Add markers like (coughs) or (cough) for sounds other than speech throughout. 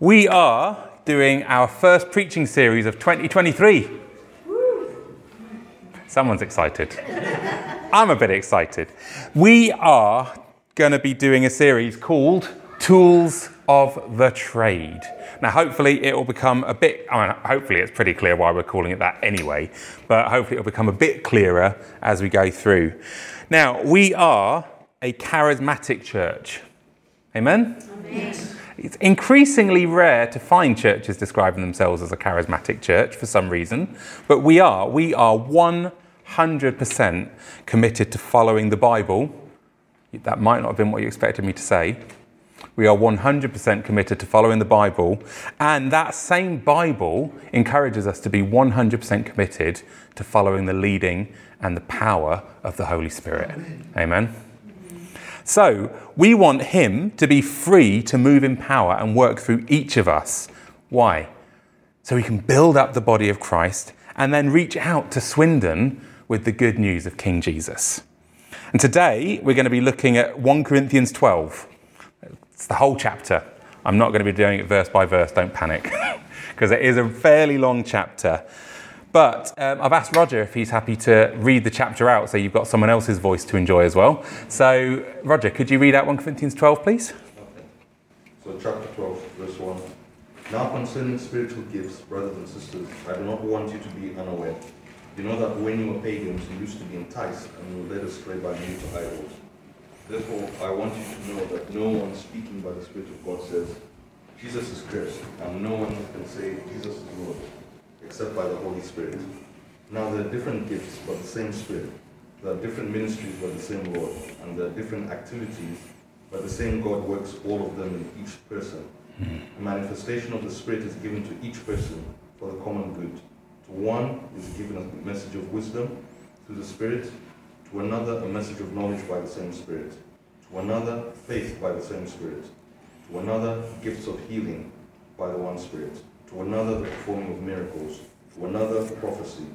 We are doing our first preaching series of 2023. Someone's excited. I'm a bit excited. We are going to be doing a series called Tools of the Trade. Now, hopefully, it will become a bit, I mean, hopefully, it's pretty clear why we're calling it that anyway, but hopefully, it will become a bit clearer as we go through. Now, we are a charismatic church. Amen? Amen. It's increasingly rare to find churches describing themselves as a charismatic church for some reason, but we are. We are 100% committed to following the Bible. That might not have been what you expected me to say. We are 100% committed to following the Bible, and that same Bible encourages us to be 100% committed to following the leading and the power of the Holy Spirit. Amen. Amen. So we want Him to be free to move in power and work through each of us. Why? So we can build up the body of Christ and then reach out to Swindon with the good news of King Jesus. And today we're going to be looking at 1 Corinthians 12. It's the whole chapter. I'm not going to be doing it verse by verse, don't panic, (laughs) because it is a fairly long chapter. But um, I've asked Roger if he's happy to read the chapter out so you've got someone else's voice to enjoy as well. So, Roger, could you read out 1 Corinthians 12, please? Okay. So, chapter 12, verse 1. Now, concerning spiritual gifts, brothers and sisters, I do not want you to be unaware. You know that when you were pagans, you used to be enticed and were led astray by me to idols. Therefore, I want you to know that no one speaking by the Spirit of God says, Jesus is Christ, and no one can say, Jesus is Lord except by the Holy Spirit. Now there are different gifts, but the same Spirit. There are different ministries, but the same Lord. And there are different activities, but the same God works all of them in each person. Mm-hmm. manifestation of the Spirit is given to each person for the common good. To one is given a message of wisdom through the Spirit, to another a message of knowledge by the same Spirit, to another faith by the same Spirit, to another gifts of healing by the one Spirit to another the performing of miracles, to another prophecy,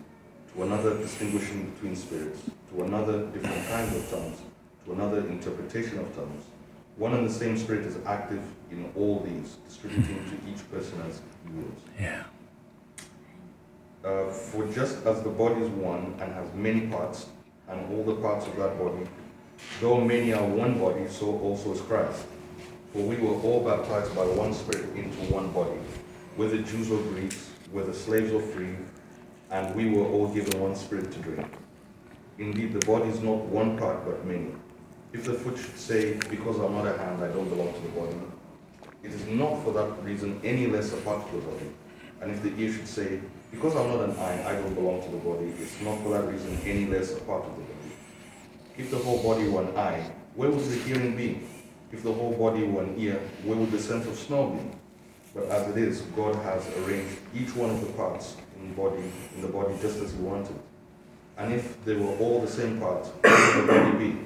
to another distinguishing between spirits, to another different kinds of tongues, to another interpretation of tongues. One and the same Spirit is active in all these, distributing to each person as he wills. Yeah. Uh, for just as the body is one and has many parts, and all the parts of that body, though many are one body, so also is Christ. For we were all baptized by one Spirit into one body whether Jews or Greeks, whether slaves or free, and we were all given one spirit to drink. Indeed, the body is not one part but many. If the foot should say, Because I'm not a hand, I don't belong to the body, it is not for that reason any less a part of the body. And if the ear should say, Because I'm not an eye, I don't belong to the body, it's not for that reason any less a part of the body. If the whole body were an eye, where would the hearing be? If the whole body were an ear, where would the sense of smell be? But as it is, God has arranged each one of the parts in the body, in the body just as He wanted. And if they were all the same parts, what would the body be?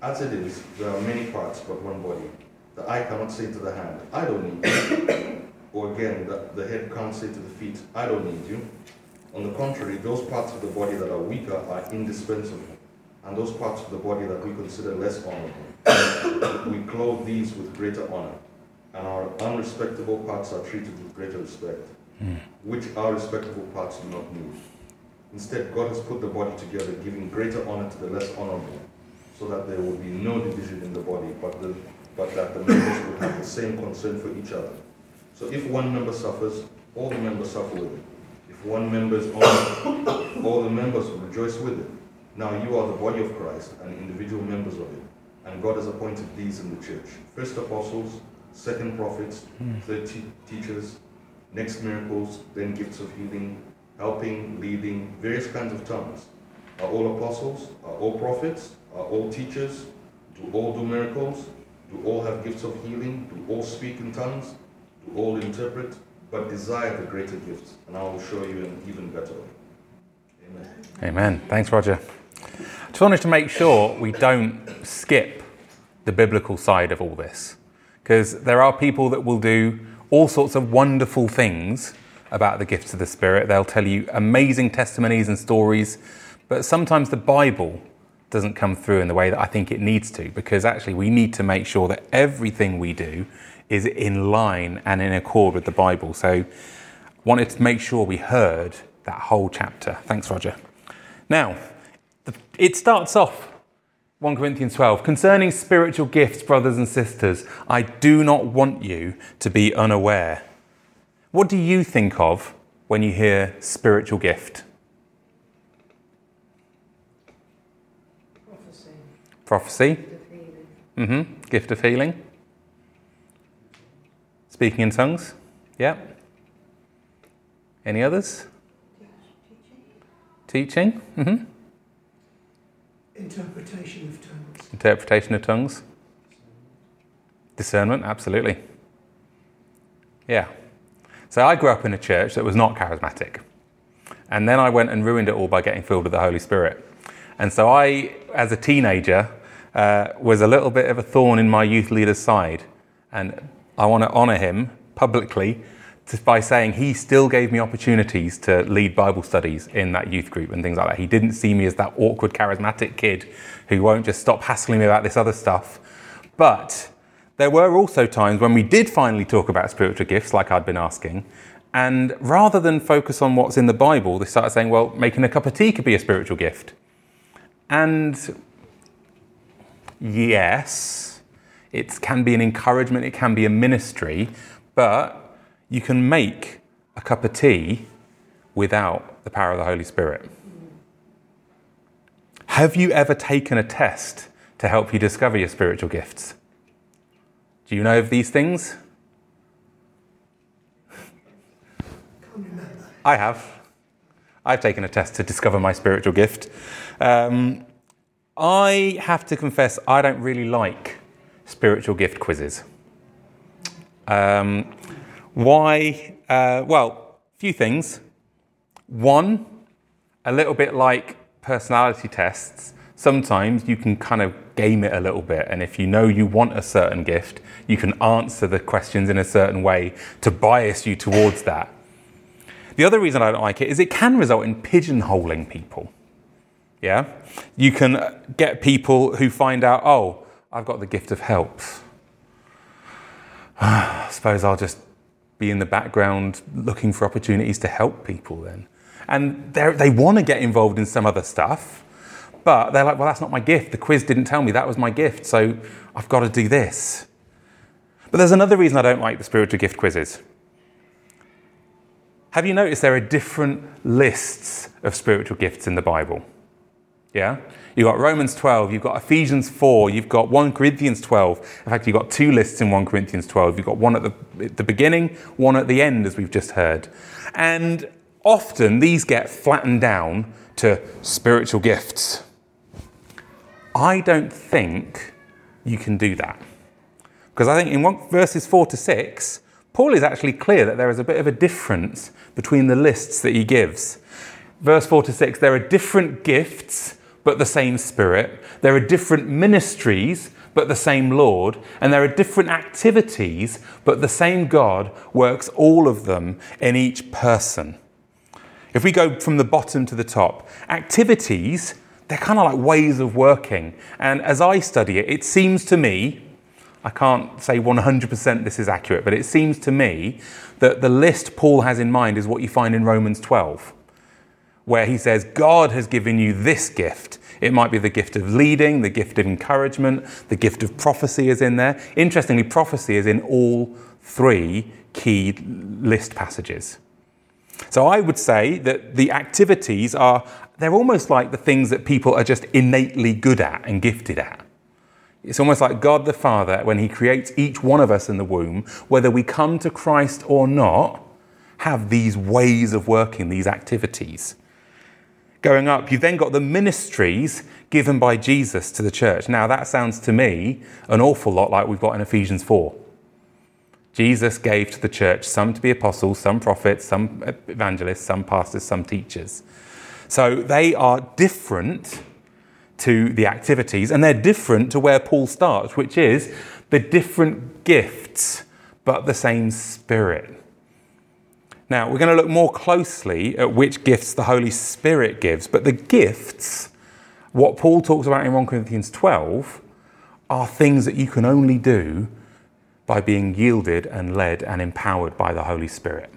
As it is, there are many parts but one body. The eye cannot say to the hand, I don't need you. (coughs) or again, the, the head can't say to the feet, I don't need you. On the contrary, those parts of the body that are weaker are indispensable, and those parts of the body that we consider less honorable, (coughs) we clothe these with greater honor and our unrespectable parts are treated with greater respect, mm. which our respectable parts do not need. Instead, God has put the body together, giving greater honor to the less honorable, so that there will be no division in the body, but, the, but that the members will have the same concern for each other. So if one member suffers, all the members suffer with it. If one member is honored, all the members will rejoice with it. Now you are the body of Christ and individual members of it, and God has appointed these in the church first apostles, second prophets, mm. third te- teachers, next miracles, then gifts of healing, helping, leading, various kinds of tongues. Are all apostles? Are all prophets? Are all teachers? Do all do miracles? Do all have gifts of healing? Do all speak in tongues? Do all interpret? But desire the greater gifts, and I will show you an even better way. Amen. Amen. Thanks, Roger. I Just wanted to make sure we don't skip the biblical side of all this because there are people that will do all sorts of wonderful things about the gifts of the Spirit. They'll tell you amazing testimonies and stories, but sometimes the Bible doesn't come through in the way that I think it needs to, because actually we need to make sure that everything we do is in line and in accord with the Bible. So, wanted to make sure we heard that whole chapter. Thanks, Roger. Now, it starts off 1 Corinthians 12 concerning spiritual gifts, brothers and sisters. I do not want you to be unaware. What do you think of when you hear spiritual gift? Prophecy. Prophecy. Gift of healing. Mm-hmm. Gift of healing. Speaking in tongues. Yeah. Any others? Teaching. Mm-hmm. Interpretation of tongues. Interpretation of tongues. Discernment. Absolutely. Yeah. So I grew up in a church that was not charismatic. And then I went and ruined it all by getting filled with the Holy Spirit. And so I, as a teenager, uh, was a little bit of a thorn in my youth leader's side. And I want to honour him publicly by saying he still gave me opportunities to lead Bible studies in that youth group and things like that. He didn't see me as that awkward, charismatic kid who won't just stop hassling me about this other stuff. But there were also times when we did finally talk about spiritual gifts, like I'd been asking, and rather than focus on what's in the Bible, they started saying, well, making a cup of tea could be a spiritual gift. And yes, it can be an encouragement, it can be a ministry, but you can make a cup of tea without the power of the Holy Spirit. Have you ever taken a test to help you discover your spiritual gifts? Do you know of these things? I have. I've taken a test to discover my spiritual gift. Um, I have to confess, I don't really like spiritual gift quizzes. Um, why? Uh, well, a few things. One, a little bit like personality tests, sometimes you can kind of game it a little bit. And if you know you want a certain gift, you can answer the questions in a certain way to bias you towards that. The other reason I don't like it is it can result in pigeonholing people. Yeah? You can get people who find out, oh, I've got the gift of helps. (sighs) I suppose I'll just be in the background looking for opportunities to help people then. And they want to get involved in some other stuff, but they're like, well, that's not my gift. The quiz didn't tell me that was my gift, so I've got to do this. But there's another reason I don't like the spiritual gift quizzes. Have you noticed there are different lists of spiritual gifts in the Bible? Yeah? You've got Romans 12, you've got Ephesians 4, you've got 1 Corinthians 12. In fact, you've got two lists in 1 Corinthians 12. You've got one at the, at the beginning, one at the end, as we've just heard. And often these get flattened down to spiritual gifts. I don't think you can do that. Because I think in one, verses 4 to 6, Paul is actually clear that there is a bit of a difference between the lists that he gives. Verse 4 to 6, there are different gifts, but the same Spirit. There are different ministries, but the same Lord. And there are different activities, but the same God works all of them in each person. If we go from the bottom to the top, activities, they're kind of like ways of working. And as I study it, it seems to me, I can't say 100% this is accurate, but it seems to me that the list Paul has in mind is what you find in Romans 12, where he says, God has given you this gift. It might be the gift of leading, the gift of encouragement, the gift of prophecy is in there. Interestingly, prophecy is in all three key list passages. So I would say that the activities are, they're almost like the things that people are just innately good at and gifted at. It's almost like God the Father, when He creates each one of us in the womb, whether we come to Christ or not, have these ways of working, these activities. Going up, you've then got the ministries given by Jesus to the church. Now, that sounds to me an awful lot like we've got in Ephesians 4. Jesus gave to the church some to be apostles, some prophets, some evangelists, some pastors, some teachers. So they are different to the activities, and they're different to where Paul starts, which is the different gifts, but the same Spirit. Now, we're going to look more closely at which gifts the Holy Spirit gives, but the gifts, what Paul talks about in 1 Corinthians 12, are things that you can only do by being yielded and led and empowered by the Holy Spirit.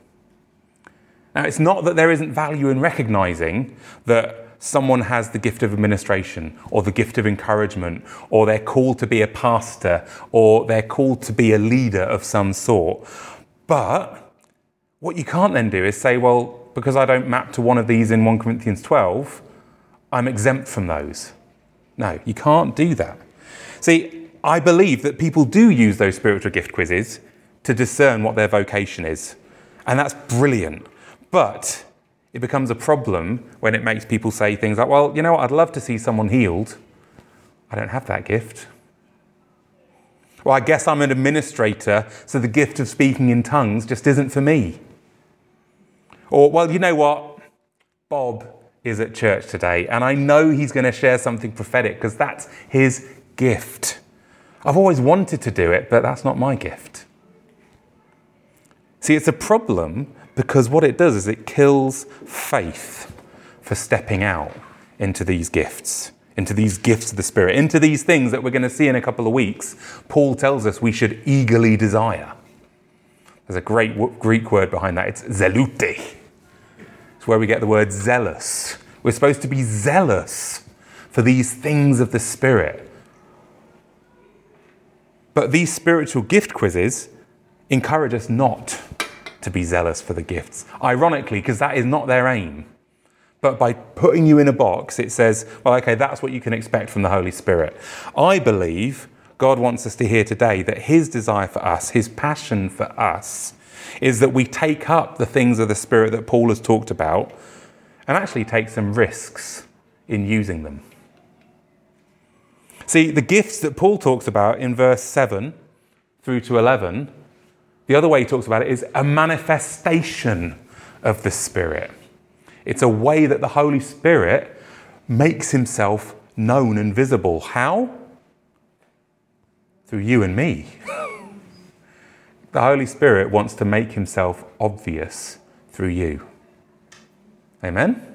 Now, it's not that there isn't value in recognizing that someone has the gift of administration or the gift of encouragement, or they're called to be a pastor, or they're called to be a leader of some sort. But what you can't then do is say, well, because I don't map to one of these in 1 Corinthians 12, I'm exempt from those. No, you can't do that. See, I believe that people do use those spiritual gift quizzes to discern what their vocation is. And that's brilliant. But it becomes a problem when it makes people say things like, well, you know what, I'd love to see someone healed. I don't have that gift. Well, I guess I'm an administrator, so the gift of speaking in tongues just isn't for me. Or, well, you know what? Bob is at church today, and I know he's going to share something prophetic because that's his gift. I've always wanted to do it, but that's not my gift. See, it's a problem because what it does is it kills faith for stepping out into these gifts, into these gifts of the Spirit, into these things that we're going to see in a couple of weeks. Paul tells us we should eagerly desire. There's a great Greek word behind that. It's zelute. It's where we get the word zealous. We're supposed to be zealous for these things of the Spirit. But these spiritual gift quizzes encourage us not to be zealous for the gifts. Ironically, because that is not their aim. But by putting you in a box, it says, well, okay, that's what you can expect from the Holy Spirit. I believe God wants us to hear today that His desire for us, His passion for us, is that we take up the things of the Spirit that Paul has talked about and actually take some risks in using them. See, the gifts that Paul talks about in verse 7 through to 11 the other way he talks about it is a manifestation of the Spirit. It's a way that the Holy Spirit makes himself known and visible. How? Through you and me. The Holy Spirit wants to make himself obvious through you. Amen?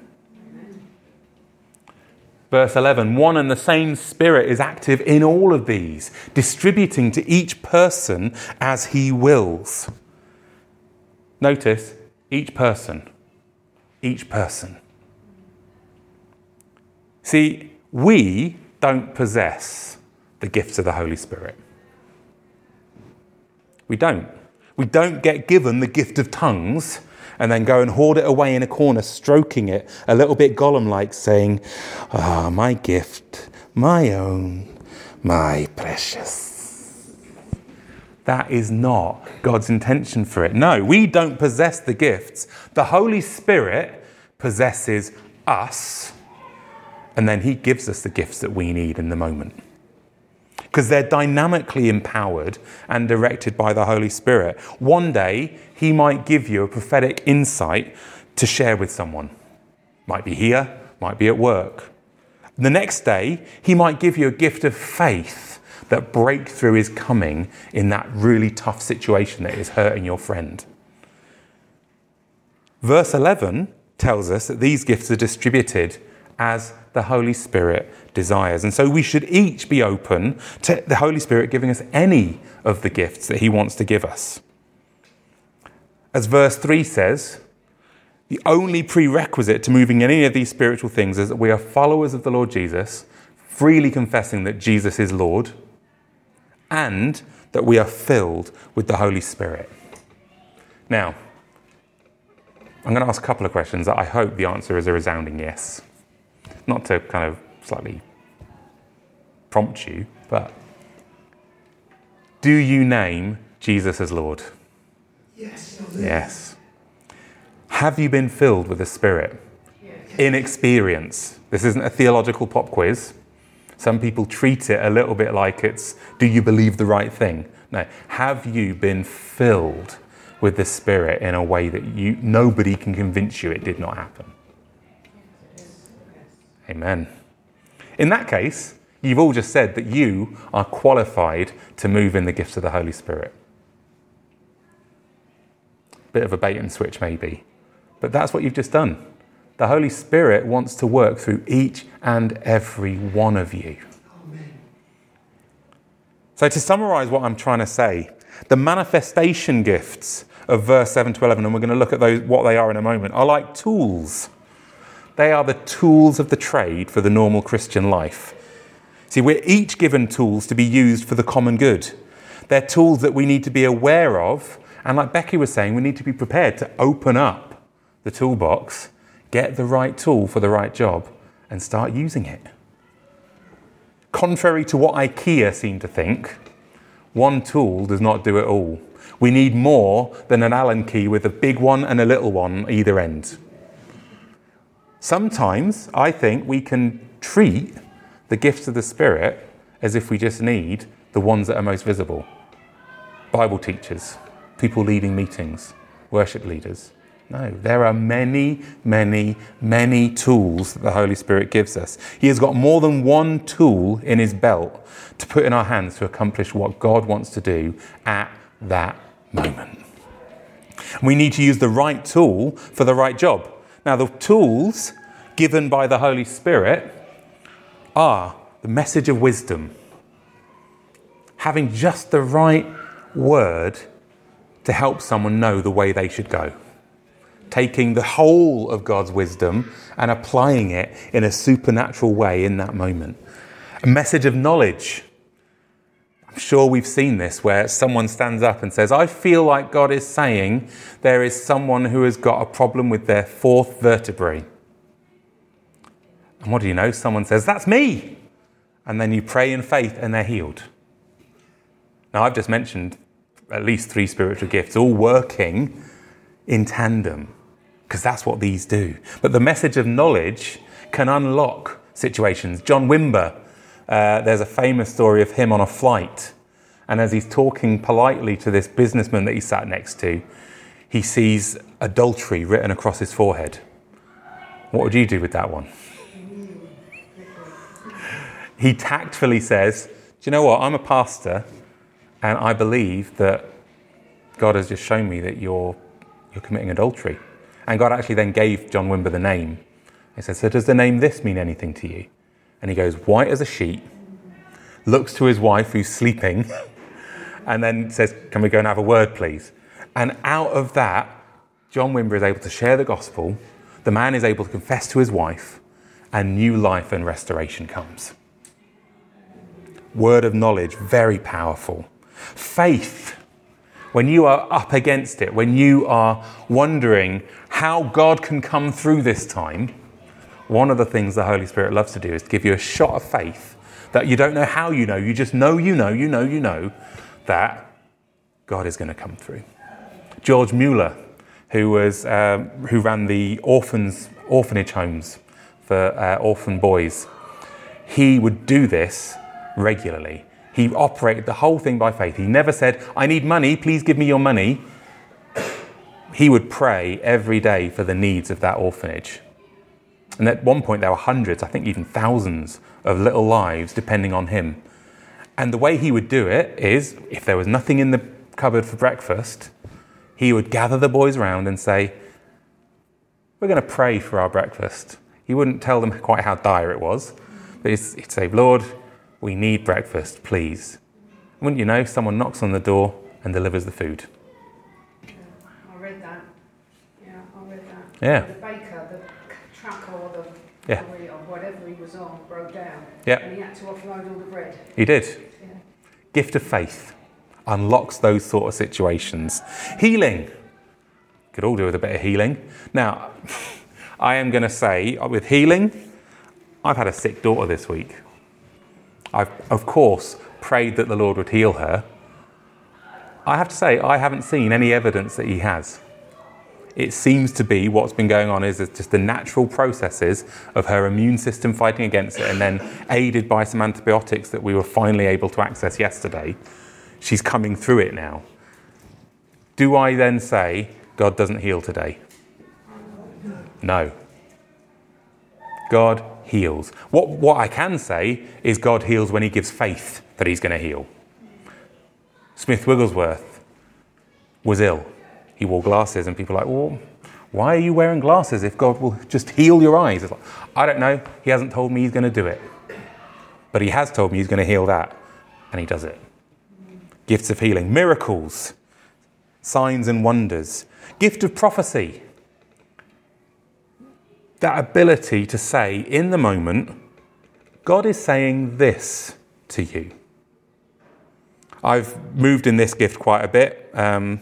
Verse 11 One and the same Spirit is active in all of these, distributing to each person as he wills. Notice each person. Each person. See, we don't possess the gifts of the Holy Spirit. We don't. We don't get given the gift of tongues and then go and hoard it away in a corner, stroking it a little bit Gollum like, saying, Ah, oh, my gift, my own, my precious. That is not God's intention for it. No, we don't possess the gifts. The Holy Spirit possesses us, and then He gives us the gifts that we need in the moment because they're dynamically empowered and directed by the Holy Spirit. One day, He might give you a prophetic insight to share with someone. Might be here, might be at work. The next day, He might give you a gift of faith that breakthrough is coming in that really tough situation that is hurting your friend. Verse 11 tells us that these gifts are distributed as the Holy Spirit desires. And so we should each be open to the Holy Spirit giving us any of the gifts that He wants to give us. As verse 3 says, the only prerequisite to moving in any of these spiritual things is that we are followers of the Lord Jesus, freely confessing that Jesus is Lord, and that we are filled with the Holy Spirit. Now, I'm going to ask a couple of questions that I hope the answer is a resounding yes not to kind of slightly prompt you, but do you name Jesus as Lord? Yes. Yes. Have you been filled with the Spirit? Yes. In experience. This isn't a theological pop quiz. Some people treat it a little bit like it's, do you believe the right thing? No. Have you been filled with the Spirit in a way that you, nobody can convince you it did not happen? Amen. In that case, you've all just said that you are qualified to move in the gifts of the Holy Spirit. Bit of a bait and switch, maybe. But that's what you've just done. The Holy Spirit wants to work through each and every one of you. Amen. So, to summarize what I'm trying to say, The manifestation gifts of verse 7 to 11, and we're going to look at those, what they are in a moment, are like tools. They are the tools of the trade for the normal Christian life. See, we're each given tools to be used for the common good. They're tools that we need to be aware of, and like Becky was saying, we need to be prepared to open up the toolbox, get the right tool for the right job, and start using it. Contrary to what IKEA seem to think, one tool does not do it all. We need more than an Allen key with a big one and a little one either end. Sometimes I think we can treat the gifts of the Spirit as if we just need the ones that are most visible Bible teachers, people leading meetings, worship leaders. No, there are many, many, many tools that the Holy Spirit gives us. He has got more than one tool in his belt to put in our hands to accomplish what God wants to do at that moment. We need to use the right tool for the right job. Now, the tools given by the Holy Spirit are the message of wisdom, having just the right word to help someone know the way they should go taking the whole of God's wisdom and applying it in a supernatural way in that moment. A message of knowledge. I'm sure we've seen this where someone stands up and says, I feel like God is saying there is someone who has got a problem with their fourth vertebrae. And what do you know? Someone says, That's me. And then you pray in faith and they're healed. Now, I've just mentioned at least three spiritual gifts, all working in tandem because that's what these do. But the message of knowledge can unlock situations. John Wimber, uh, there's a famous story of him on a flight. And as he's talking politely to this businessman that he sat next to, he sees adultery written across his forehead. What would you do with that one? He tactfully says, Do you know what? I'm a pastor, and I believe that God has just shown me that you're, you're committing adultery. And God actually then gave John Wimber the name. He said, So does the name this mean anything to you? And he goes, White as a sheet, looks to his wife who's sleeping, (laughs) and then says, Can we go and have a word, please? And out of that, John Wimber is able to share the gospel. The man is able to confess to his wife, and new life and restoration comes. Word of knowledge, very powerful. Faith when you are up against it, when you are wondering how God can come through this time, one of the things the Holy Spirit loves to do is to give you a shot of faith that you don't know how you know, you just know you know, you know, you know that God is going to come through. George Mueller, who, was, um, who ran the orphans, orphanage homes for uh, orphan boys, he would do this regularly. He operated the whole thing by faith. He never said, I need money, please give me your money. He would pray every day for the needs of that orphanage. And at one point, there were hundreds, I think even thousands, of little lives depending on him. And the way he would do it is if there was nothing in the cupboard for breakfast, he would gather the boys around and say, We're going to pray for our breakfast. He wouldn't tell them quite how dire it was, but he'd say, Lord, we need breakfast, please. Wouldn't you know, someone knocks on the door and delivers the food. I read that. Yeah, I read that. Yeah. The baker, the truck or the Yeah. lorry or whatever he was on broke down. Yeah. And he had to offload all the bread. He did. Yeah. Gift of faith unlocks those sort of situations. Healing. Could all do with a bit of healing. Now, (laughs) I am going to say uh, with healing, I've had a sick daughter this week. I've, of course, prayed that the Lord would heal her. I have to say, I haven't seen any evidence that He has. It seems to be what's been going on is it's just the natural processes of her immune system fighting against it, and then aided by some antibiotics that we were finally able to access yesterday. She's coming through it now. Do I then say God doesn't heal today? No. God heals. What, what I can say is God heals when He gives faith that He's going to heal. Smith Wigglesworth was ill. He wore glasses, and people are like, well, why are you wearing glasses if God will just heal your eyes? It's like, I don't know. He hasn't told me He's going to do it. But He has told me He's going to heal that, and He does it. gifts of healing, miracles, signs and wonders, gift of prophecy. That ability to say in the moment, God is saying this to you. I've moved in this gift quite a bit. Um,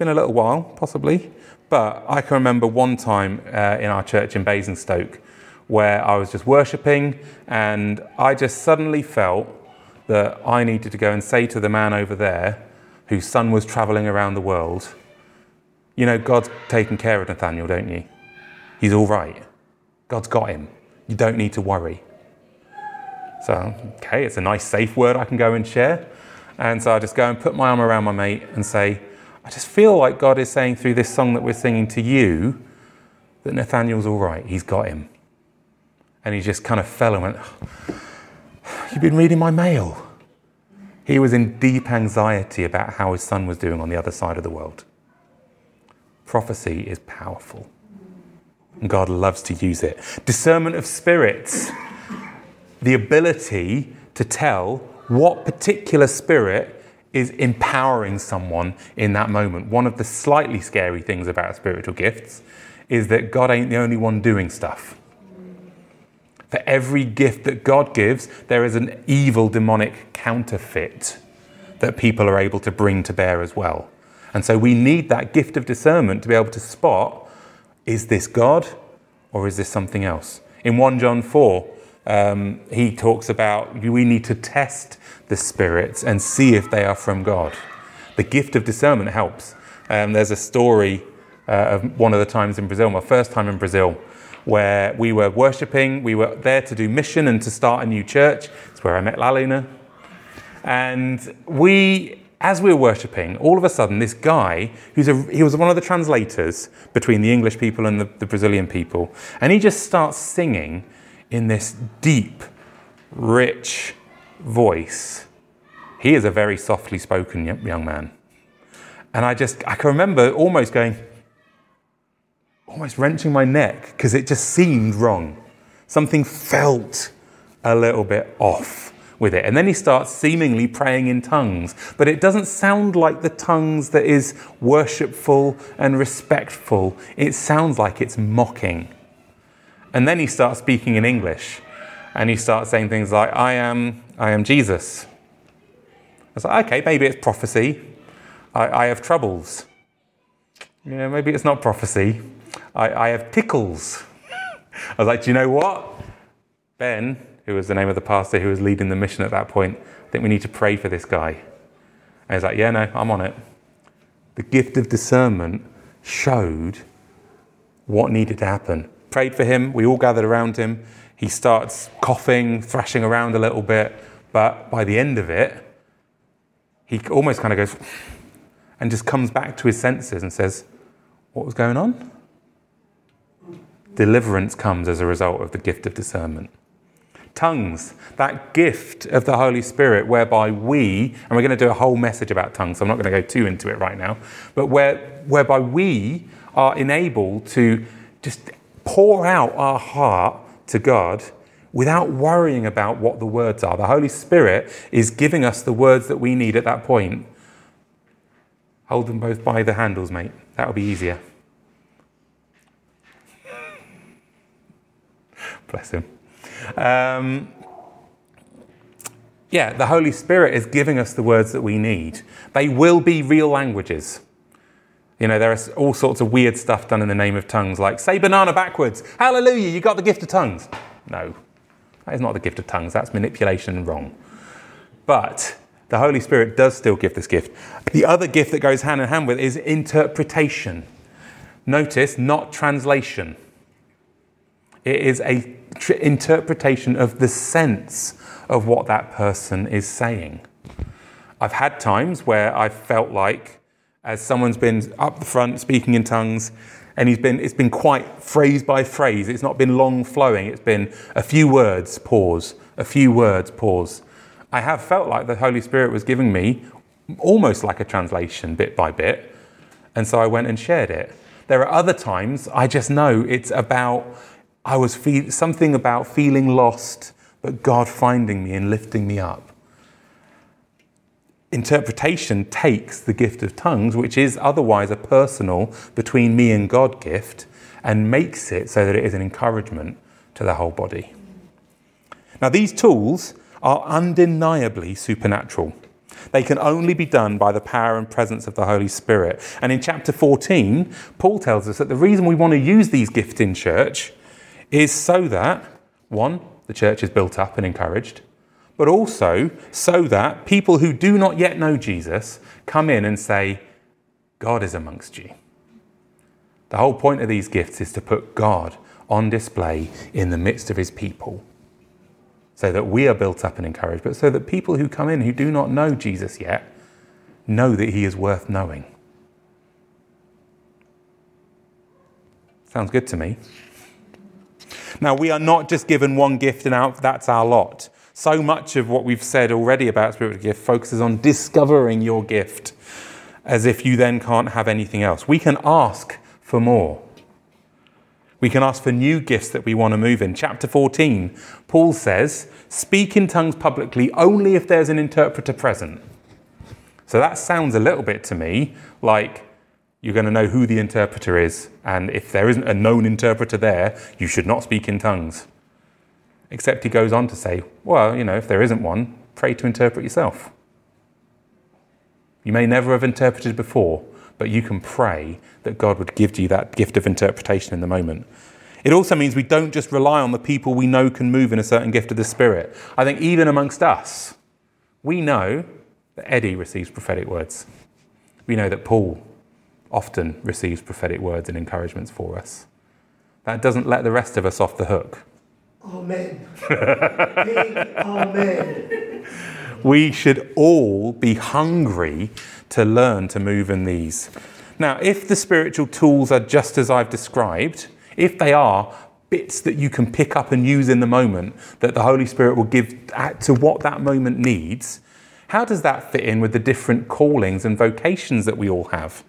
been a little while, possibly, but I can remember one time uh, in our church in Basingstoke where I was just worshipping and I just suddenly felt that I needed to go and say to the man over there whose son was traveling around the world, You know, God's taking care of Nathaniel, don't you? He's all right. God's got him. You don't need to worry. So, okay, it's a nice, safe word I can go and share. And so I just go and put my arm around my mate and say, I just feel like God is saying through this song that we're singing to you that Nathaniel's all right. He's got him. And he just kind of fell and went, You've been reading my mail. He was in deep anxiety about how his son was doing on the other side of the world. Prophecy is powerful. And God loves to use it. Discernment of spirits, the ability to tell what particular spirit is empowering someone in that moment. One of the slightly scary things about spiritual gifts is that God ain't the only one doing stuff. For every gift that God gives, there is an evil demonic counterfeit that people are able to bring to bear as well. And so we need that gift of discernment to be able to spot is this God or is this something else? In 1 John 4, um, he talks about we need to test the spirits and see if they are from God. The gift of discernment helps. Um, there's a story uh, of one of the times in Brazil, my first time in Brazil, where we were worshipping. We were there to do mission and to start a new church. It's where I met Lalina. And we, as we were worshipping, all of a sudden, this guy, who's a, he was one of the translators between the English people and the, the Brazilian people, and he just starts singing in this deep, rich voice. He is a very softly spoken young man. And I just, I can remember almost going, almost wrenching my neck because it just seemed wrong. Something felt a little bit off with it. And then he starts seemingly praying in tongues, but it doesn't sound like the tongues that is worshipful and respectful. It sounds like it's mocking. And then he starts speaking in English and he starts saying things like, I am, I am Jesus. I was like, okay, maybe it's prophecy. I, I have troubles. You know, maybe it's not prophecy. I, I have tickles. (laughs) I was like, do you know what? Ben, who was the name of the pastor who was leading the mission at that point, I think we need to pray for this guy. And he's like, yeah, no, I'm on it. The gift of discernment showed what needed to happen. Prayed for him. We all gathered around him. He starts coughing, thrashing around a little bit. But by the end of it, he almost kind of goes and just comes back to his senses and says, What was going on? Deliverance comes as a result of the gift of discernment. Tongues, that gift of the Holy Spirit, whereby we, and we're going to do a whole message about tongues, so I'm not going to go too into it right now, but where, whereby we are enabled to just pour out our heart to God without worrying about what the words are. The Holy Spirit is giving us the words that we need at that point. Hold them both by the handles, mate. That'll be easier. (laughs) Bless him. Um, yeah, the Holy Spirit is giving us the words that we need. They will be real languages. You know, there is all sorts of weird stuff done in the name of tongues, like say banana backwards. Hallelujah, you got the gift of tongues. No, that is not the gift of tongues. That's manipulation and wrong. But the Holy Spirit does still give this gift. The other gift that goes hand in hand with is interpretation. Notice, not translation. It is a tr- interpretation of the sense of what that person is saying. I've had times where I've felt like, as someone's been up the front speaking in tongues, and he's been, it's been quite phrase by phrase. It's not been long flowing. It's been a few words, pause, a few words, pause. I have felt like the Holy Spirit was giving me almost like a translation, bit by bit. And so I went and shared it. There are other times I just know it's about I was feel, something about feeling lost, but God finding me and lifting me up. Interpretation takes the gift of tongues, which is otherwise a personal between me and God gift, and makes it so that it is an encouragement to the whole body. Now, these tools are undeniably supernatural. They can only be done by the power and presence of the Holy Spirit. And in chapter 14, Paul tells us that the reason we want to use these gifts in church is so that, one, the church is built up and encouraged, but also so that people who do not yet know Jesus come in and say, God is amongst you. The whole point of these gifts is to put God on display in the midst of his people so that we are built up and encouraged, but so that people who come in who do not know Jesus yet know that he is worth knowing. Sounds good to me. Now, we are not just given one gift and out, that's our lot. So much of what we've said already about spiritual gift focuses on discovering your gift as if you then can't have anything else. We can ask for more. We can ask for new gifts that we want to move in. Chapter 14, Paul says, Speak in tongues publicly only if there's an interpreter present. So that sounds a little bit to me like you're going to know who the interpreter is, and if there isn't a known interpreter there, you should not speak in tongues. Except he goes on to say, well, you know, if there isn't one, pray to interpret yourself. You may never have interpreted before, but you can pray that God would give you that gift of interpretation in the moment. It also means we don't just rely on the people we know can move in a certain gift of the Spirit. I think even amongst us, we know that Eddie receives prophetic words. We know that Paul often receives prophetic words and encouragements for us. That doesn't let the rest of us off the hook. Amen. (laughs) Amen. We should all be hungry to learn to move in these. Now, if the spiritual tools are just as I've described, if they are bits that you can pick up and use in the moment that the Holy Spirit will give to what that moment needs, how does that fit in with the different callings and vocations that we all have?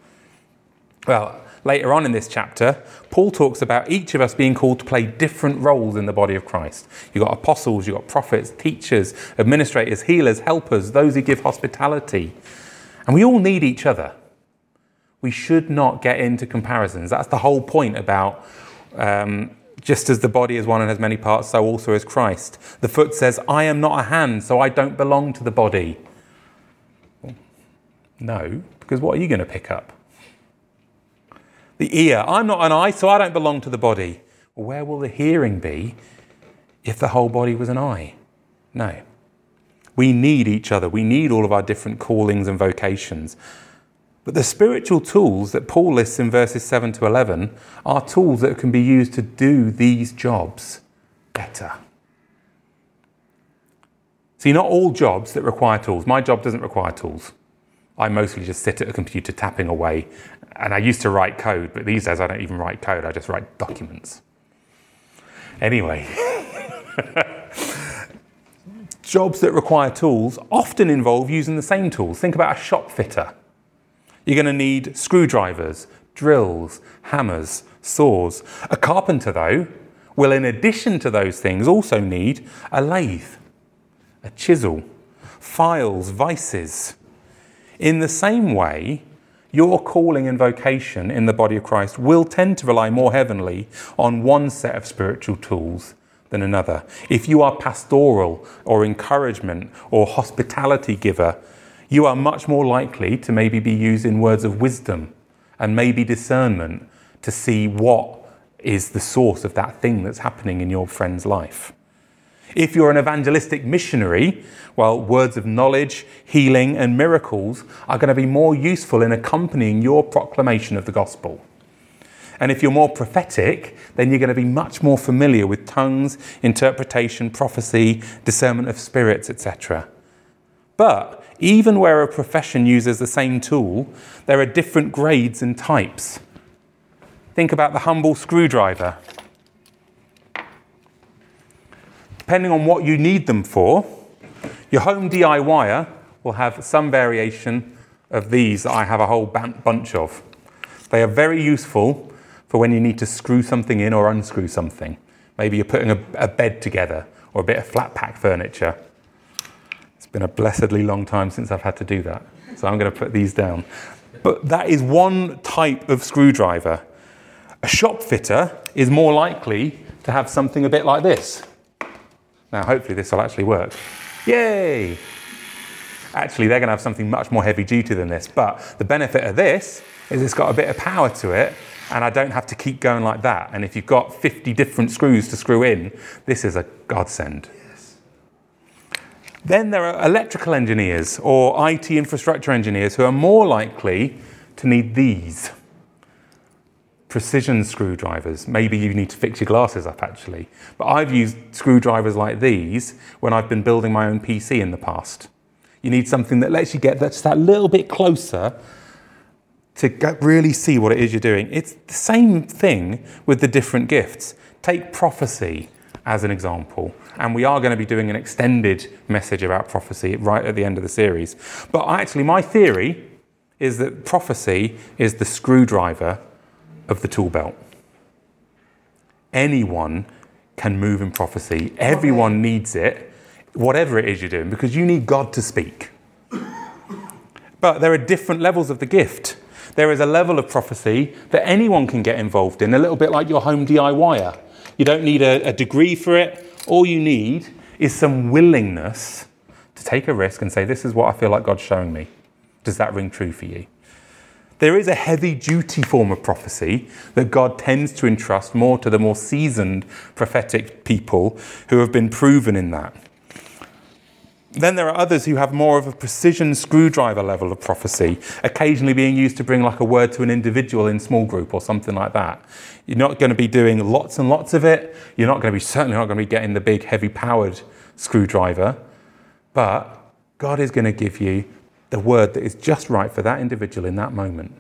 Well, later on in this chapter, Paul talks about each of us being called to play different roles in the body of Christ. You've got apostles, you've got prophets, teachers, administrators, healers, helpers, those who give hospitality. And we all need each other. We should not get into comparisons. That's the whole point about um, just as the body is one and has many parts, so also is Christ. The foot says, I am not a hand, so I don't belong to the body. No, because what are you going to pick up? The ear, I'm not an eye, so I don't belong to the body. Well, where will the hearing be if the whole body was an eye? No. We need each other. We need all of our different callings and vocations. But the spiritual tools that Paul lists in verses 7 to 11 are tools that can be used to do these jobs better. See, not all jobs that require tools. My job doesn't require tools. I mostly just sit at a computer tapping away. And I used to write code, but these days I don't even write code, I just write documents. Anyway. (laughs) Jobs that require tools often involve using the same tools. Think about a shop fitter. You're going to need screwdrivers, drills, hammers, saws. A carpenter, though, will, in addition to those things, also need a lathe, a chisel, files, vices. In the same way, your calling and vocation in the body of Christ will tend to rely more heavily on one set of spiritual tools than another. If you are pastoral or encouragement or hospitality giver, you are much more likely to maybe be using words of wisdom and maybe discernment to see what is the source of that thing that's happening in your friend's life. If you're an evangelistic missionary, well, words of knowledge, healing, and miracles are going to be more useful in accompanying your proclamation of the gospel. And if you're more prophetic, then you're going to be much more familiar with tongues, interpretation, prophecy, discernment of spirits, etc. But even where a profession uses the same tool, there are different grades and types. Think about the humble screwdriver. Depending on what you need them for, your home DIYer will have some variation of these that I have a whole bunch of. They are very useful for when you need to screw something in or unscrew something. Maybe you're putting a, a bed together or a bit of flat pack furniture. It's been a blessedly long time since I've had to do that. So I'm going to put these down. But that is one type of screwdriver. A shop fitter is more likely to have something a bit like this. Now, hopefully, this will actually work. Yay! Actually, they're going to have something much more heavy duty than this. But the benefit of this is it's got a bit of power to it, and I don't have to keep going like that. And if you've got 50 different screws to screw in, this is a godsend. Then there are electrical engineers or IT infrastructure engineers who are more likely to need these precision screwdrivers. Maybe you need to fix your glasses up actually. But I've used screwdrivers like these when I've been building my own PC in the past. You need something that lets you get just that little bit closer to get, really see what it is you're doing. It's the same thing with the different gifts. Take prophecy as an example. And we are going to be doing an extended message about prophecy right at the end of the series. But actually, my theory is that prophecy is the screwdriver of the tool belt. Anyone can move in prophecy, everyone needs it, whatever it is you're doing, because you need God to speak. But there are different levels of the gift. There is a level of prophecy that anyone can get involved in, a little bit like your home DIYer. You don't need a, a degree for it. All you need is some willingness to take a risk and say, This is what I feel like God's showing me. Does that ring true for you? There is a heavy duty form of prophecy that God tends to entrust more to the more seasoned prophetic people who have been proven in that. Then there are others who have more of a precision screwdriver level of prophecy, occasionally being used to bring like a word to an individual in small group or something like that. You're not going to be doing lots and lots of it. You're not going to be certainly not going to be getting the big heavy powered screwdriver. But God is going to give you the word that is just right for that individual in that moment.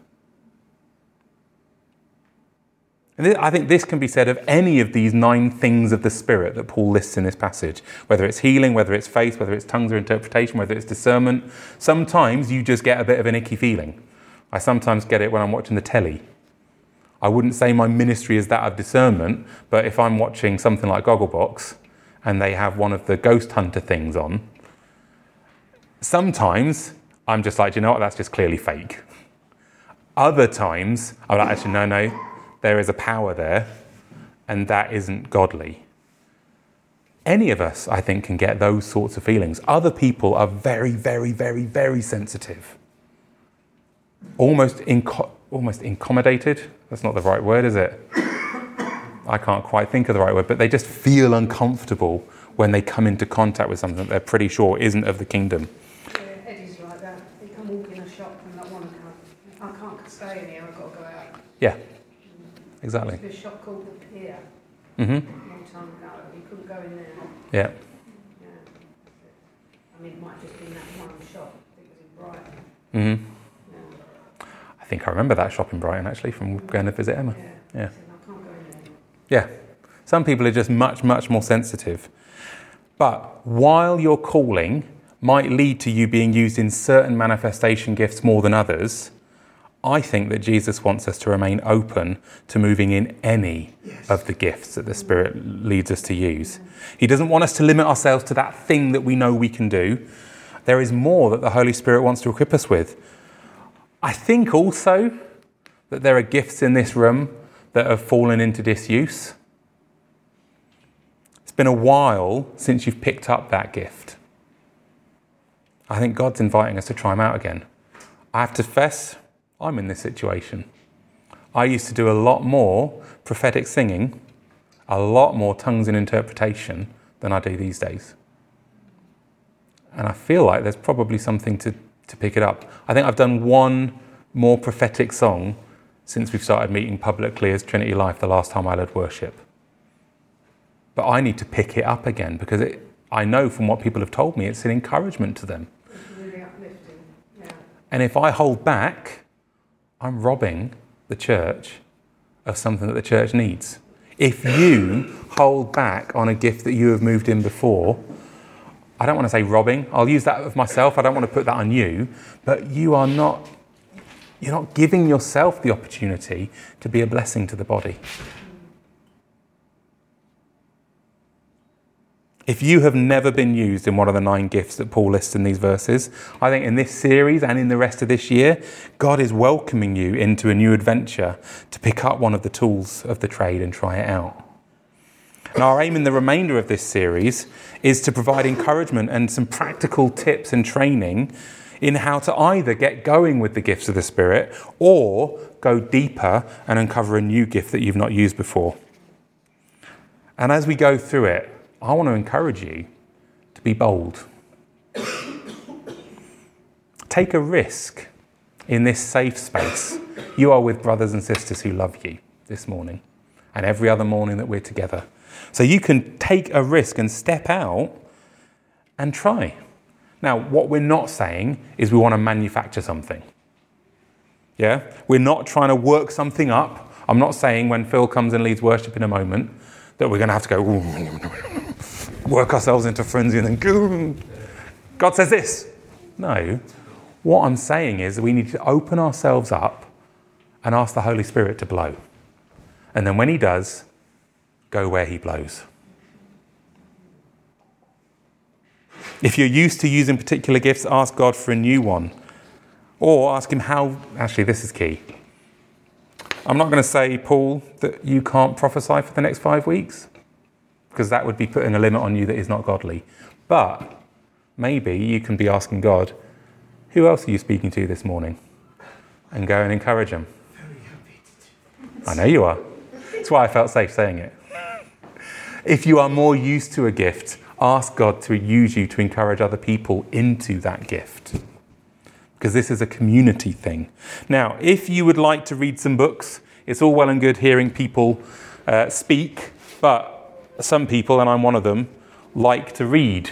And I think this can be said of any of these nine things of the Spirit that Paul lists in this passage, whether it's healing, whether it's faith, whether it's tongues or interpretation, whether it's discernment. Sometimes you just get a bit of an icky feeling. I sometimes get it when I'm watching the telly. I wouldn't say my ministry is that of discernment, but if I'm watching something like Gogglebox and they have one of the ghost hunter things on, sometimes I'm just like, you know what, that's just clearly fake. Other times, I'm like, actually, no, no, there is a power there, and that isn't godly. Any of us, I think, can get those sorts of feelings. Other people are very, very, very, very sensitive. Almost, inco- almost incommodated. That's not the right word, is it? I can't quite think of the right word, but they just feel uncomfortable when they come into contact with something that they're pretty sure isn't of the kingdom. Yeah, Eddie's like that. He can walk in a shop and not want to come. I can't stay in here, I've got to go out. Yeah, exactly. There's a shop called the Pier, hmm a long time ago. You couldn't go in there. Yeah. Yeah. I mean, it might just be that one shop. I think it was in Brighton. hmm Yeah. I think I remember that shop in Brighton actually from going to visit Emma. Yeah. Yeah. I said, I can't go in there. Yeah. Some people are just much, much more sensitive. But while your calling might lead to you being used in certain manifestation gifts more than others, I think that Jesus wants us to remain open to moving in any of the gifts that the Spirit leads us to use. He doesn't want us to limit ourselves to that thing that we know we can do. There is more that the Holy Spirit wants to equip us with. I think also that there are gifts in this room that have fallen into disuse. It's been a while since you've picked up that gift. I think God's inviting us to try them out again. I have to confess, I'm in this situation. I used to do a lot more prophetic singing, a lot more tongues and interpretation than I do these days. And I feel like there's probably something to, to pick it up. I think I've done one more prophetic song since we've started meeting publicly as Trinity Life the last time I led worship. But I need to pick it up again because it, I know from what people have told me it's an encouragement to them. It's really uplifting. Yeah. And if I hold back, I'm robbing the church of something that the church needs. If you hold back on a gift that you have moved in before, I don't want to say robbing, I'll use that of myself, I don't want to put that on you, but you are not you're not giving yourself the opportunity to be a blessing to the body. If you have never been used in one of the nine gifts that Paul lists in these verses, I think in this series and in the rest of this year, God is welcoming you into a new adventure to pick up one of the tools of the trade and try it out. And our aim in the remainder of this series is to provide encouragement and some practical tips and training in how to either get going with the gifts of the Spirit or go deeper and uncover a new gift that you've not used before. And as we go through it, I want to encourage you to be bold. Take a risk in this safe space. You are with brothers and sisters who love you this morning and every other morning that we're together. So you can take a risk and step out and try. Now, what we're not saying is we want to manufacture something. Yeah? We're not trying to work something up. I'm not saying when Phil comes and leads worship in a moment that we're going to have to go (laughs) work ourselves into frenzy and then go. God says this. No. What I'm saying is we need to open ourselves up and ask the Holy Spirit to blow. And then when He does, go where He blows. If you're used to using particular gifts, ask God for a new one. Or ask Him how. Actually, this is key. I'm not going to say, Paul, that you can't prophesy for the next five weeks, because that would be putting a limit on you that is not godly. But maybe you can be asking God, who else are you speaking to this morning? And go and encourage them. I know you are. That's why I felt safe saying it. If you are more used to a gift, ask God to use you to encourage other people into that gift because this is a community thing. Now, if you would like to read some books, it's all well and good hearing people uh, speak, but some people, and I'm one of them, like to read.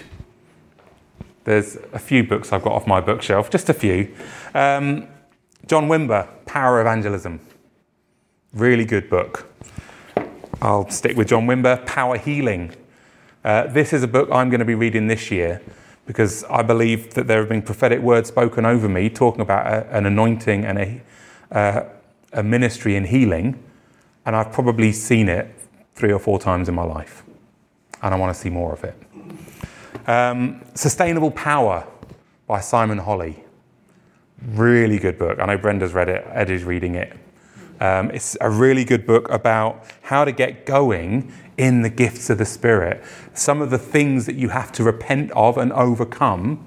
There's a few books I've got off my bookshelf, just a few. Um, John Wimber, Power Evangelism. Really good book. I'll stick with John Wimber, Power Healing. Uh, this is a book I'm going to be reading this year because I believe that there have been prophetic words spoken over me talking about a, an anointing and a, uh, a ministry in healing, and I've probably seen it three or four times in my life, and I want to see more of it. Um, Sustainable Power by Simon Holley. Really good book. I know Brenda's read it, Ed is reading it. Um, it's a really good book about how to get going in the gifts of the Spirit. Some of the things that you have to repent of and overcome,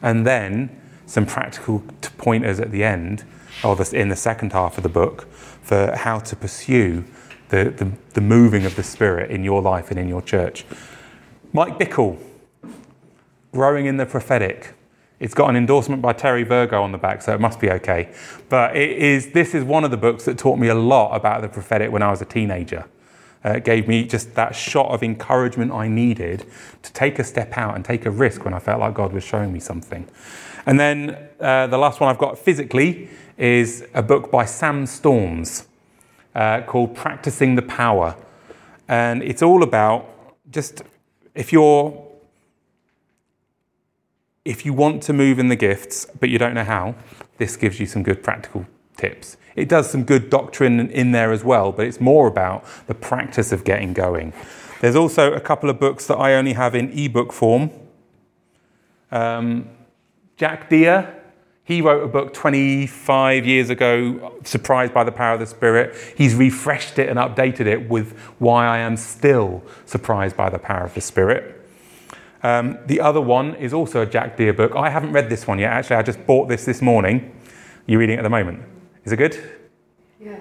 and then some practical pointers at the end, or in the second half of the book, for how to pursue the, the, the moving of the Spirit in your life and in your church. Mike Bickle, Growing in the Prophetic. It's got an endorsement by Terry Virgo on the back, so it must be okay. But it is, this is one of the books that taught me a lot about the prophetic when I was a teenager uh, gave me just that shot of encouragement I needed to take a step out and take a risk when I felt like God was showing me something. And then uh, the last one I've got physically is a book by Sam Storms uh, called Practicing the Power. And it's all about just if you're if you want to move in the gifts but you don't know how, this gives you some good practical tips. It does some good doctrine in there as well, but it's more about the practice of getting going. There's also a couple of books that I only have in ebook form. Um, Jack Deere, he wrote a book 25 years ago, Surprised by the Power of the Spirit. He's refreshed it and updated it with Why I Am Still Surprised by the Power of the Spirit. Um, the other one is also a Jack Deere book. I haven't read this one yet. Actually, I just bought this this morning. You're reading it at the moment. Is it good? Yeah.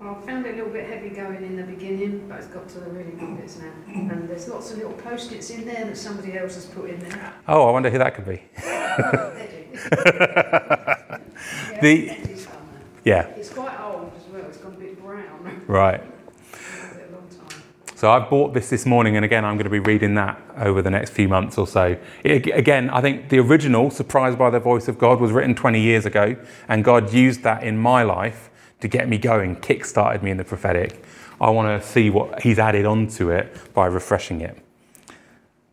Well, I found it a little bit heavy going in the beginning, but it's got to the really good bits now. And there's lots of little post-its in there that somebody else has put in there. Oh, I wonder who that could be. (laughs) yeah, The- it's. Yeah, It's quite old as well. It's gone a bit brown. (laughs) right. It's been a long time. So I bought this this morning, and again, I'm going to be reading that over the next few months or so. It, again, I think the original, Surprised by the Voice of God, was written 20 years ago, and God used that in my life to get me going, kick started me in the prophetic. I want to see what He's added onto it by refreshing it.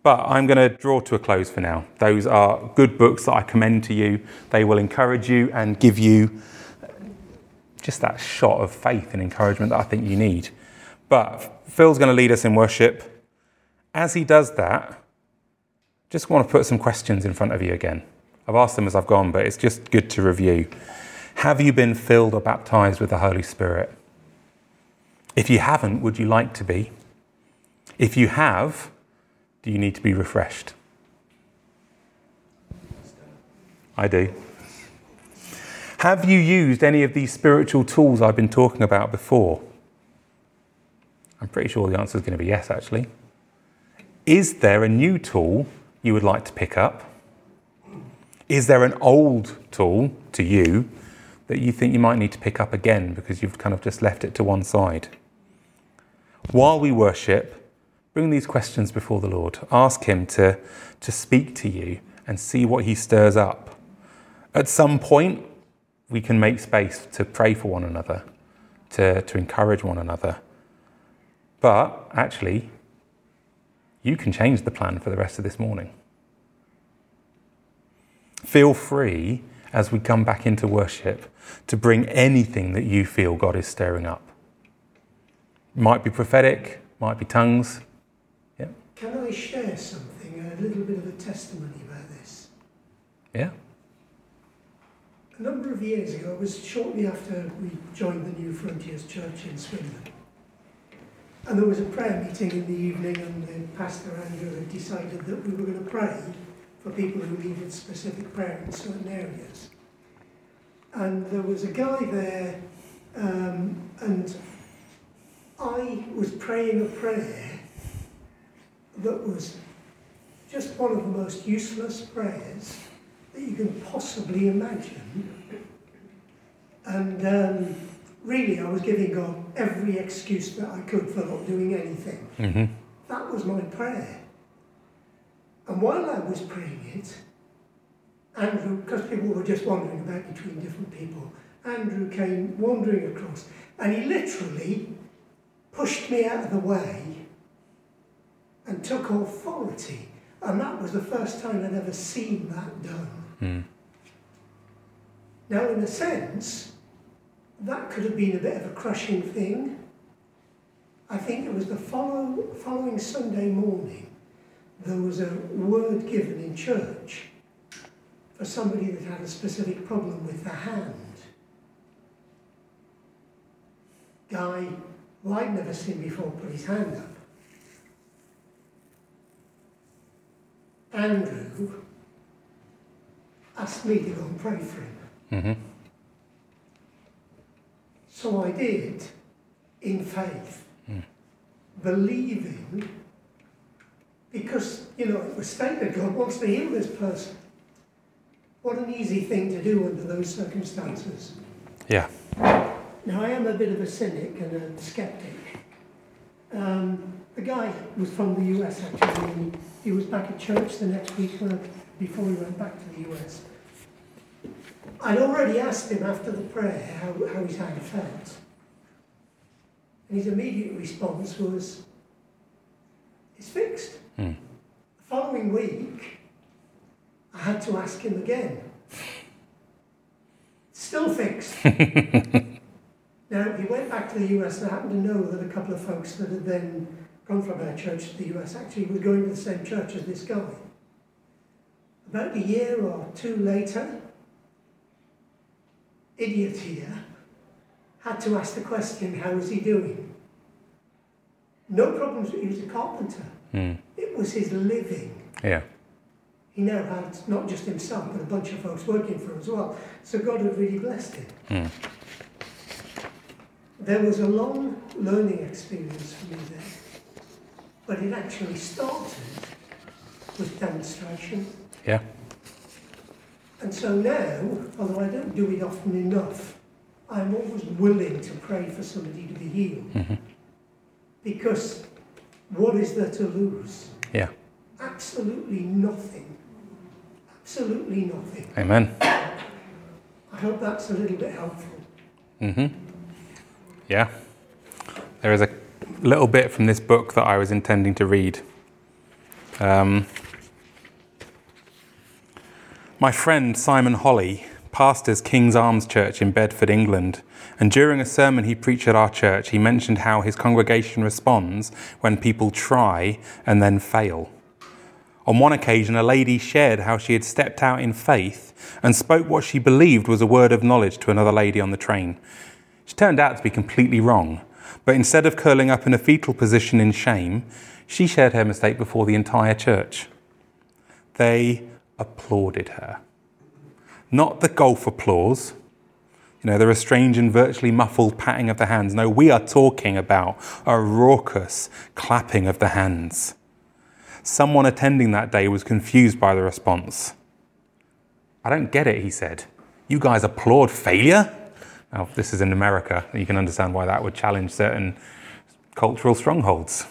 But I'm going to draw to a close for now. Those are good books that I commend to you. They will encourage you and give you just that shot of faith and encouragement that I think you need. But Phil's going to lead us in worship. as he does that, just want to put some questions in front of you again. I've asked them as I've gone, but it's just good to review. Have you been filled or baptized with the Holy Spirit? If you haven't, would you like to be? If you have, do you need to be refreshed? I do. Have you used any of these spiritual tools I've been talking about before? I'm pretty sure the answer is going to be yes, actually. Is there a new tool you would like to pick up? Is there an old tool to you that you think you might need to pick up again because you've kind of just left it to one side? While we worship, bring these questions before the Lord. Ask Him to, to speak to you and see what He stirs up. At some point, we can make space to pray for one another, to, to encourage one another. But actually, you can change the plan for the rest of this morning. Feel free as we come back into worship to bring anything that you feel God is stirring up. Might be prophetic, might be tongues. Can I share something, a little bit of a testimony about this? Yeah. A number of years ago, it was shortly after we joined the New Frontiers Church in Swindon. And there was a prayer meeting in the evening, and the pastor Andrew had decided that we were going to pray for people who needed specific prayer in certain areas. And there was a guy there, um, and I was praying a prayer that was just one of the most useless prayers that you can possibly imagine. And um, really, I was giving God every excuse that I could for not doing anything. Mm-hmm. That was my prayer. And while I was praying it, Andrew, because people were just wandering about between different people, Andrew came wandering across and he literally pushed me out of the way and took authority. And that was the first time I'd ever seen that done. Mm. Now, in a sense, that could have been a bit of a crushing thing. I think it was the follow, following Sunday morning, there was a word given in church for somebody that had a specific problem with the hand. Guy, who I'd never seen before, put his hand up. Andrew asked me to go and pray for him. Mm-hmm. So I did, in faith, Mm. believing, because, you know, it was stated God wants to heal this person. What an easy thing to do under those circumstances. Yeah. Now, I am a bit of a cynic and a skeptic. Um, the guy was from the US actually, and he was back at church the next week before he went back to the US. I'd already asked him after the prayer how, how his hand felt. And his immediate response was, It's fixed. Mm. The following week, I had to ask him again. Still fixed. (laughs) now, he went back to the US and I happened to know that a couple of folks that had then gone from our church to the US actually were going to the same church as this guy. About a year or two later, idiot here had to ask the question, how was he doing? No problems, he was a carpenter. Mm. It was his living. Yeah. He now had not just himself, but a bunch of folks working for him as well. So God had really blessed him. Mm. There was a long learning experience for me there, but it actually started with demonstration. Yeah. And so now, although I don't do it often enough, I'm always willing to pray for somebody to be healed. Mm-hmm. Because what is there to lose? Yeah. Absolutely nothing. Absolutely nothing. Amen. I hope that's a little bit helpful. Mm-hmm. Yeah. There is a little bit from this book that I was intending to read. Um, my friend Simon Holley pastors King's Arms Church in Bedford, England. And during a sermon he preached at our church, he mentioned how his congregation responds when people try and then fail. On one occasion, a lady shared how she had stepped out in faith and spoke what she believed was a word of knowledge to another lady on the train. She turned out to be completely wrong, but instead of curling up in a fetal position in shame, she shared her mistake before the entire church. They applauded her. Not the golf applause, you know, the restrained and virtually muffled patting of the hands. No, we are talking about a raucous clapping of the hands. Someone attending that day was confused by the response. I don't get it, he said. You guys applaud failure? Now, this is in America. You can understand why that would challenge certain cultural strongholds.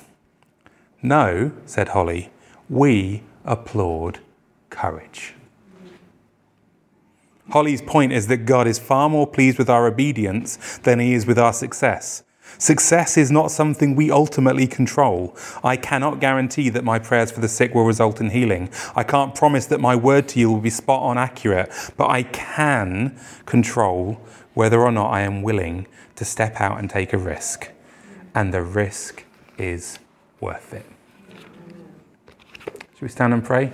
No, said Holley, we applaud courage. Holley's point is that God is far more pleased with our obedience than he is with our success. Success is not something we ultimately control. I cannot guarantee that my prayers for the sick will result in healing. I can't promise that my word to you will be spot on accurate, but I can control whether or not I am willing to step out and take a risk. And the risk is worth it. Should we stand and pray?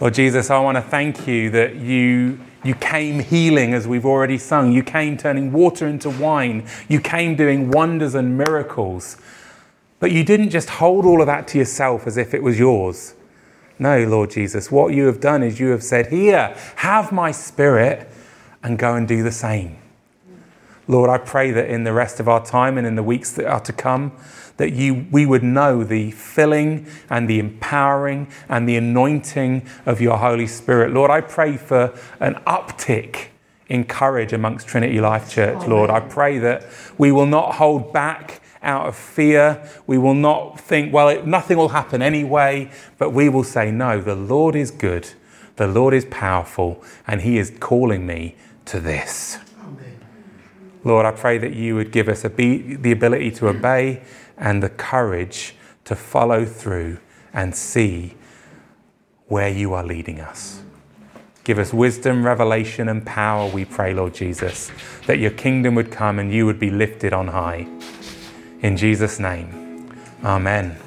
Lord Jesus, I want to thank you that you you came healing, as we've already sung. You came turning water into wine. You came doing wonders and miracles. But you didn't just hold all of that to yourself as if it was yours. No, Lord Jesus, what you have done is you have said, Here, have my spirit, and go and do the same. Lord, I pray that in the rest of our time and in the weeks that are to come, that you, we would know the filling and the empowering and the anointing of your Holy Spirit. Lord, I pray for an uptick in courage amongst Trinity Life Church, Lord. I pray that we will not hold back out of fear. We will not think, well, it, nothing will happen anyway, but we will say, no, the Lord is good, the Lord is powerful, and He is calling me to this. Amen. Lord, I pray that you would give us be, the ability to obey and the courage to follow through and see where you are leading us. Give us wisdom, revelation, and power, we pray, Lord Jesus, that your kingdom would come and you would be lifted on high. In Jesus' name, amen.